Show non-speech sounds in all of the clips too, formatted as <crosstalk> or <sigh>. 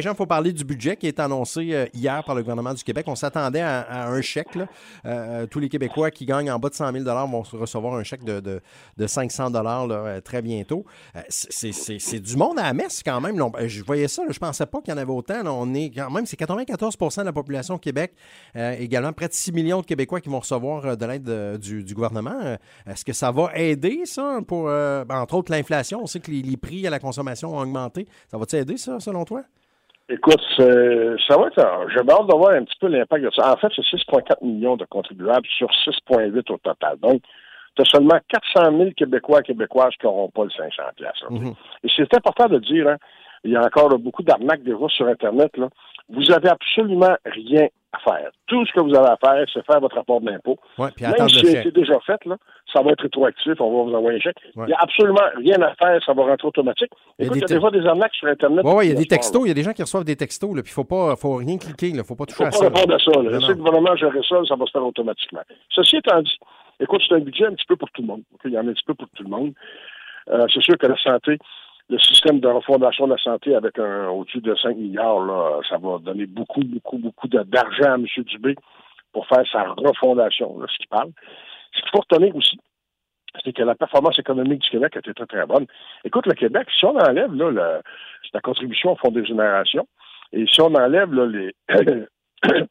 Jean, il faut parler du budget qui est annoncé hier par le gouvernement du Québec. On s'attendait à, un chèque. tous les Québécois qui gagnent en bas de 100 000 vont recevoir un chèque de, de, 500 très bientôt. c'est du monde à la messe quand même. Je voyais ça, je pensais pas qu'il y en avait autant. On est quand même, c'est 94% de la population au Québec. également, près de 6 millions de Québécois qui vont recevoir de l'aide du, gouvernement. Est-ce que ça va aider, ça, pour, ben, entre autres, l'inflation? On sait que les, prix à la consommation ont augmenté. Ça va-tu aider, ça, selon toi? Écoute, ça va être. J'ai hâte de voir un petit peu l'impact de ça. En fait, c'est 6,4 millions de contribuables sur 6,8 au total. Donc, tu as seulement 400 000 Québécois et Québécoises qui n'auront pas le 500 mm Et c'est important de dire, hein, il y a encore beaucoup d'arnaques des voix sur Internet. Là. Vous avez absolument rien à faire. Tout ce que vous avez à faire, c'est faire votre rapport d'impôt. Ouais, puis Même si c'est déjà fait, là, ça va être rétroactif, on va vous envoyer un chèque. Il n'y a absolument rien à faire, ça va rentrer automatique. Écoute, il y a, des, fois des arnaques sur Internet. Oui, il y a des textos, il y a des gens qui reçoivent des textos, puis il ne faut, pas, faut rien cliquer, il ne faut pas toucher faut à pas ça. répondre à ça. Là. Que le gouvernement gérer ça, ça va se faire automatiquement. Ceci étant dit, écoute, c'est un budget un petit peu pour tout le monde. Il y en a un petit peu pour tout le monde. Euh, c'est sûr que la santé, le système de refondation de la santé avec un au-dessus de 5 milliards, là, ça va donner beaucoup, beaucoup, beaucoup d'argent à M. Dubé pour faire sa refondation, là, ce qu'il parle. Ce qu'il faut retenir aussi, c'est que la performance économique du Québec été très, très bonne. Écoute, le Québec, si on enlève là, la contribution au Fonds des générations, et si on enlève là, les, <clears throat>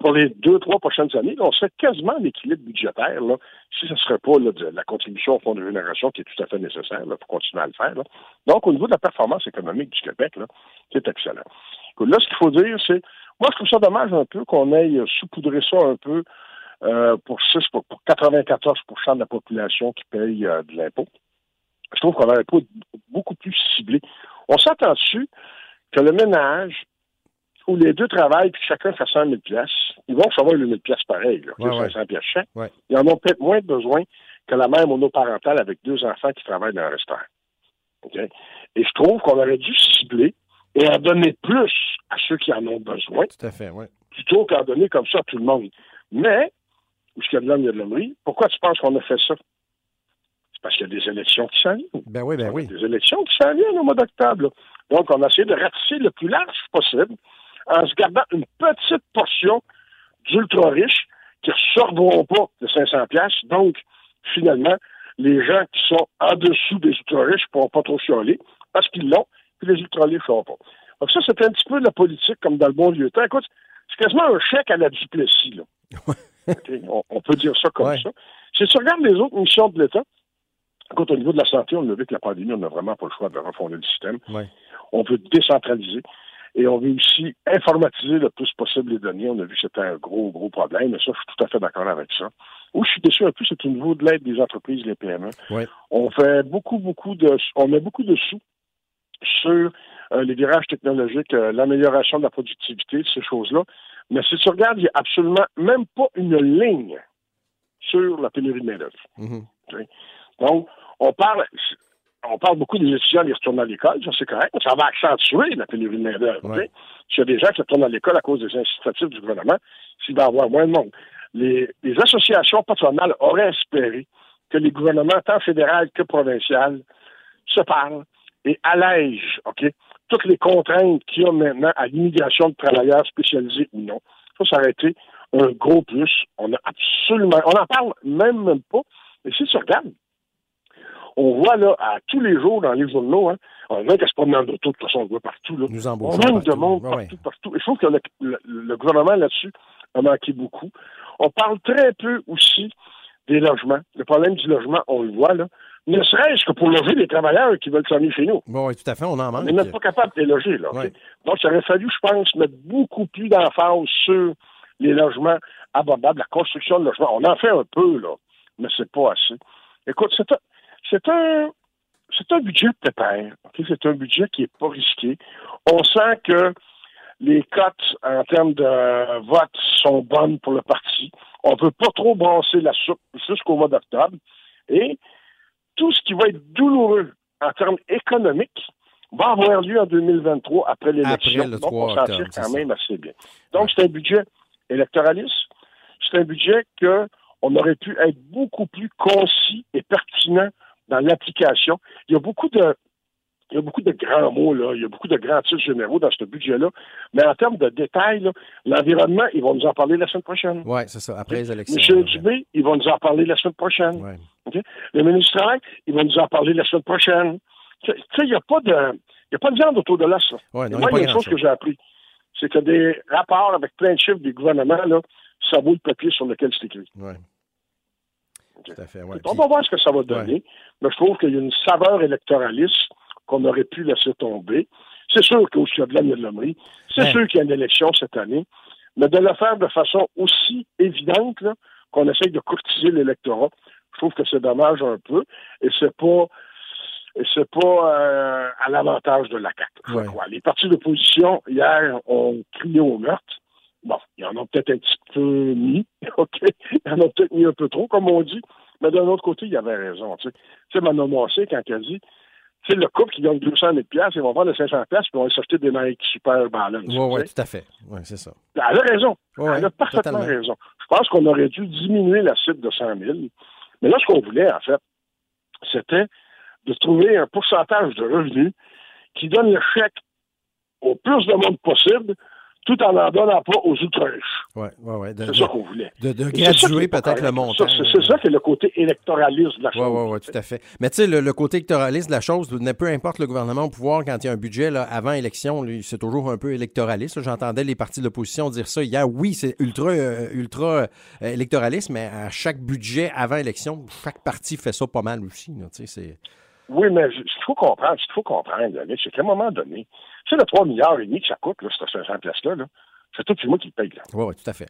pour les deux, trois prochaines années, on serait quasiment l'équilibre budgétaire là, si ce ne serait pas de la contribution au fonds de génération qui est tout à fait nécessaire pour continuer à le faire. Donc, au niveau de la performance économique du Québec, c'est excellent. là, ce qu'il faut dire, c'est moi, je trouve ça dommage un peu qu'on aille saupoudrer ça un peu euh, pour, 6, pour, 94% de la population qui paye euh, de l'impôt. Je trouve qu'on aurait pas beaucoup plus ciblé. On s'attend dessus que le ménage où les deux travaillent puis chacun fait 100 000 pièces, ils vont recevoir les 1000 pièces pareil, là, 500 pièces chaque. Ils en ont peut-être moins besoin que la mère monoparentale avec deux enfants qui travaillent dans un restaurant. Et je trouve qu'on aurait dû cibler et en donner plus à ceux qui en ont besoin. Tout à fait, oui. Plutôt qu'en donner comme ça à tout le monde. Mais, où y a de l'homme, il y a de l'hommerie. Pourquoi tu penses qu'on a fait ça? C'est parce qu'il y a des élections qui s'en viennent. Ben oui, ben oui. Des élections qui s'en viennent au mois d'octobre. Donc, on a essayé de ratisser le plus large possible en se gardant une petite portion d'ultra riches qui ne sortiront pas de 500 pièces. Donc, finalement, les gens qui sont en dessous des ultra riches ne pourront pas trop chialer parce qu'ils l'ont, puis les ultra riches ne pas. Donc ça, c'est un petit peu de la politique comme dans le bon vieux temps. Écoute, c'est quasiment un chèque à la Duplessis. Là. <laughs> on, peut dire ça comme ça. Si tu regardes les autres missions de l'État, écoute, au niveau de la santé, on a vu que la pandémie, on n'a vraiment pas le choix de refonder le système. On veut décentraliser. Et on veut aussi informatiser le plus possible les données. On a vu que c'était un gros, gros problème. Mais ça, je suis tout à fait d'accord avec ça. Où je suis déçu un peu, c'est au niveau de l'aide des entreprises, les PME. On fait beaucoup, beaucoup de, on met beaucoup de sous sur euh, les virages technologiques, euh, l'amélioration de la productivité, ces choses-là. Mais si tu regardes, il n'y a absolument même pas une ligne sur la pénurie de main-d'œuvre. Mm-hmm. Donc, on parle, on parle beaucoup des étudiants qui retournent à l'école, ça c'est correct, ça va accentuer la pénurie de main-d'œuvre. S'il y a des gens qui retournent à l'école à cause des incitatifs du gouvernement, s'il va y avoir moins de monde. Les, associations patronales auraient espéré que les gouvernements, tant fédéraux que provinciaux, se parlent et allègent OK, toutes les contraintes qu'il y a maintenant à l'immigration de travailleurs spécialisés ou non. Ça, ça aurait été un gros plus. On a absolument. On n'en parle même, même pas. Mais si tu regardes, on voit là à tous les jours dans les journaux, hein, on voit qu'elle se promène d'auto, de toute façon, on le voit partout. Là. Nous on manque de monde partout, partout. Il faut que le, gouvernement là-dessus a manqué beaucoup. On parle très peu aussi des logements. Le problème du logement, on le voit là. Ne serait-ce que pour loger les travailleurs qui veulent s'en chez nous. oui, tout à fait, on en manque. On n'est même pas capable de les loger, là. Donc, il aurait fallu, je pense, mettre beaucoup plus d'emphase sur les logements abordables, la construction de logements. On en fait un peu, là, mais c'est pas assez. Écoute, c'est un c'est un budget de pépère. C'est un budget qui n'est pas risqué. On sent que les cotes en termes de vote sont bonnes pour le parti. On ne peut pas trop brasser la soupe jusqu'au mois d'octobre. Et tout ce qui va être douloureux en termes économiques va avoir lieu en 2023 après l'élection. Donc, on s'en tire quand même assez bien. Donc, c'est un budget électoraliste. C'est un budget qu'on aurait pu être beaucoup plus concis et pertinent dans l'application. Il y a beaucoup de il y a beaucoup de grands mots, là. Il y a beaucoup de grands titres généraux dans ce budget-là. Mais en termes de détails, l'environnement, ils vont nous en parler la semaine prochaine. Oui, c'est ça, après les élections. Monsieur Dubé, ils vont nous en parler la semaine prochaine. Ouais. Le ministre du Travail, ils vont nous en parler la semaine prochaine. Tu sais, il n'y a pas de. Il n'y a pas de viande autour de l'os. Ouais, moi, il y a une chose que j'ai appris. C'est que des rapports avec plein de chiffres du gouvernement, là, ça vaut le papier sur lequel c'est écrit. Ouais. Tout à fait, ouais. On va voir ce que ça va donner. Mais je trouve qu'il y a une saveur électoraliste qu'on aurait pu laisser tomber. C'est sûr qu'au Chiodelan, il y a de l'hommerie. C'est sûr qu'il y a une élection cette année. Mais de le faire de façon aussi évidente qu'on essaye de courtiser l'électorat, je trouve que c'est dommage un peu. Et c'est pas et c'est pas euh, à l'avantage de la CAQ. Les partis d'opposition, hier, ont crié au meurtre. Bon, ils en ont peut-être un petit peu mis, <laughs> OK? Ils en ont peut-être mis un peu trop, comme on dit. Mais d'un autre côté, il avait raison. Tu sais, Manon Massé, quand elle dit c'est le couple qui gagne 200 000 ils vont vendre 500 puis ils vont aller s'acheter des Nike Super Balance. Oui, oui, tout à fait. Oui, c'est ça. Elle a raison. elle a parfaitement raison. Je pense qu'on aurait dû diminuer la cible de 100 000. Mais là, ce qu'on voulait, en fait, c'était de trouver un pourcentage de revenus qui donne le chèque au plus de monde possible tout en n'en donnant pas aux ultra-riches. Oui, oui, oui. C'est ça qu'on voulait. De, de graduer peut-être le montant. C'est ça qui est le côté électoraliste de la chose. Oui, oui, oui, tout à fait. Mais tu sais, le, côté électoraliste de la chose, peu importe le gouvernement au pouvoir, quand il y a un budget là, avant élection, c'est toujours un peu électoraliste. J'entendais les partis de l'opposition dire ça hier. Oui, c'est ultra, euh, ultra euh, électoraliste, mais à chaque budget avant élection, chaque parti fait ça pas mal aussi. Tu sais, c'est... Oui, mais il faut comprendre, qu'il faut comprendre, c'est qu'à un moment donné, c'est le 3 milliards et demi que ça coûte, là, cette 500 pièces-là, -là, c'est tout moi qui le paye. Oui, oui, tout à fait.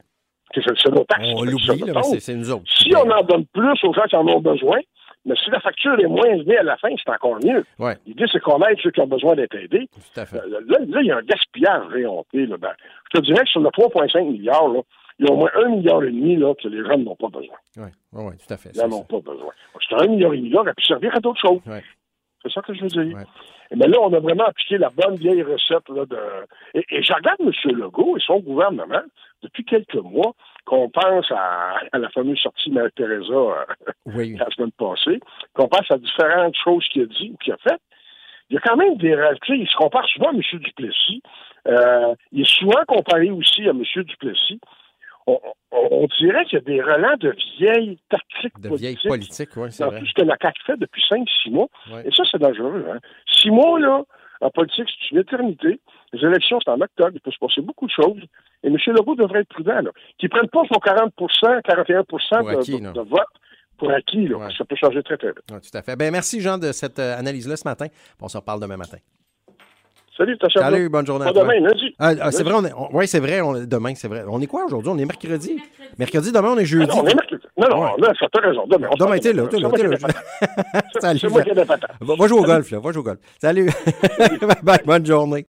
C'est nos taxes. On l'oublie, c'est nous autres. Si on en donne plus aux gens qui en ont besoin, mais si la facture est moins élevée à la fin, c'est encore mieux. Ouais. L'idée, c'est qu'on aide ceux qui ont besoin d'être aidés. Tout à fait. Euh, là, là, il y a un gaspillage réhonté. Là. Ben, je te dirais que sur le 3,5 milliards, là, il y a au moins un milliard et demi là, que les gens n'ont pas besoin. Oui, oui, ouais, tout à fait. Ils n'en ont pas besoin. C'est un milliard et demi là, aurait pu servir à d'autres choses. Ouais. C'est ça que je veux dire. Mais là, on a vraiment appliqué la bonne vieille recette. Là, de... et, et je regarde M. Legault et son gouvernement depuis quelques mois, qu'on pense à, la fameuse sortie de Mère Teresa euh, oui. <laughs> la semaine passée, qu'on pense à différentes choses qu'il a dit ou qu'il a faites. Il y a quand même des réalités. Il se compare souvent à M. Duplessis. Euh, il est souvent comparé aussi à M. Duplessis on, dirait qu'il y a des relents de vieilles tactiques de politiques. vieilles politiques, oui, c'est vrai. tout ce que la CAQ fait depuis 5-6 mois. Et ça, c'est dangereux. Hein? Six mois, là, en politique, c'est une éternité. Les élections, c'est en octobre. Il peut se passer beaucoup de choses. Et M. Legault devrait être prudent, là. Qu'il ne prenne pas son 40 41 de, de, vote pour acquis, là. Ça peut changer très, très vite. tout à fait. Ben, merci, Jean, de cette euh, analyse-là ce matin. On se reparle demain matin. Salut, Salut, bonne journée. à demain, lundi. Ah, ah c'est vrai, on est, oui, c'est vrai, on, demain, c'est vrai. On est quoi aujourd'hui? On est mercredi? mercredi? demain, on est jeudi. non, on est mercredi. Non, non, ouais. là, ça t'a raison. Demain, on demain, t'es là, t'es là, t'es là. <laughs> Salut. C'est moi qui ai des patates. Va jouer au golf, là, va jouer au golf. Salut. <laughs> bye, bonne journée.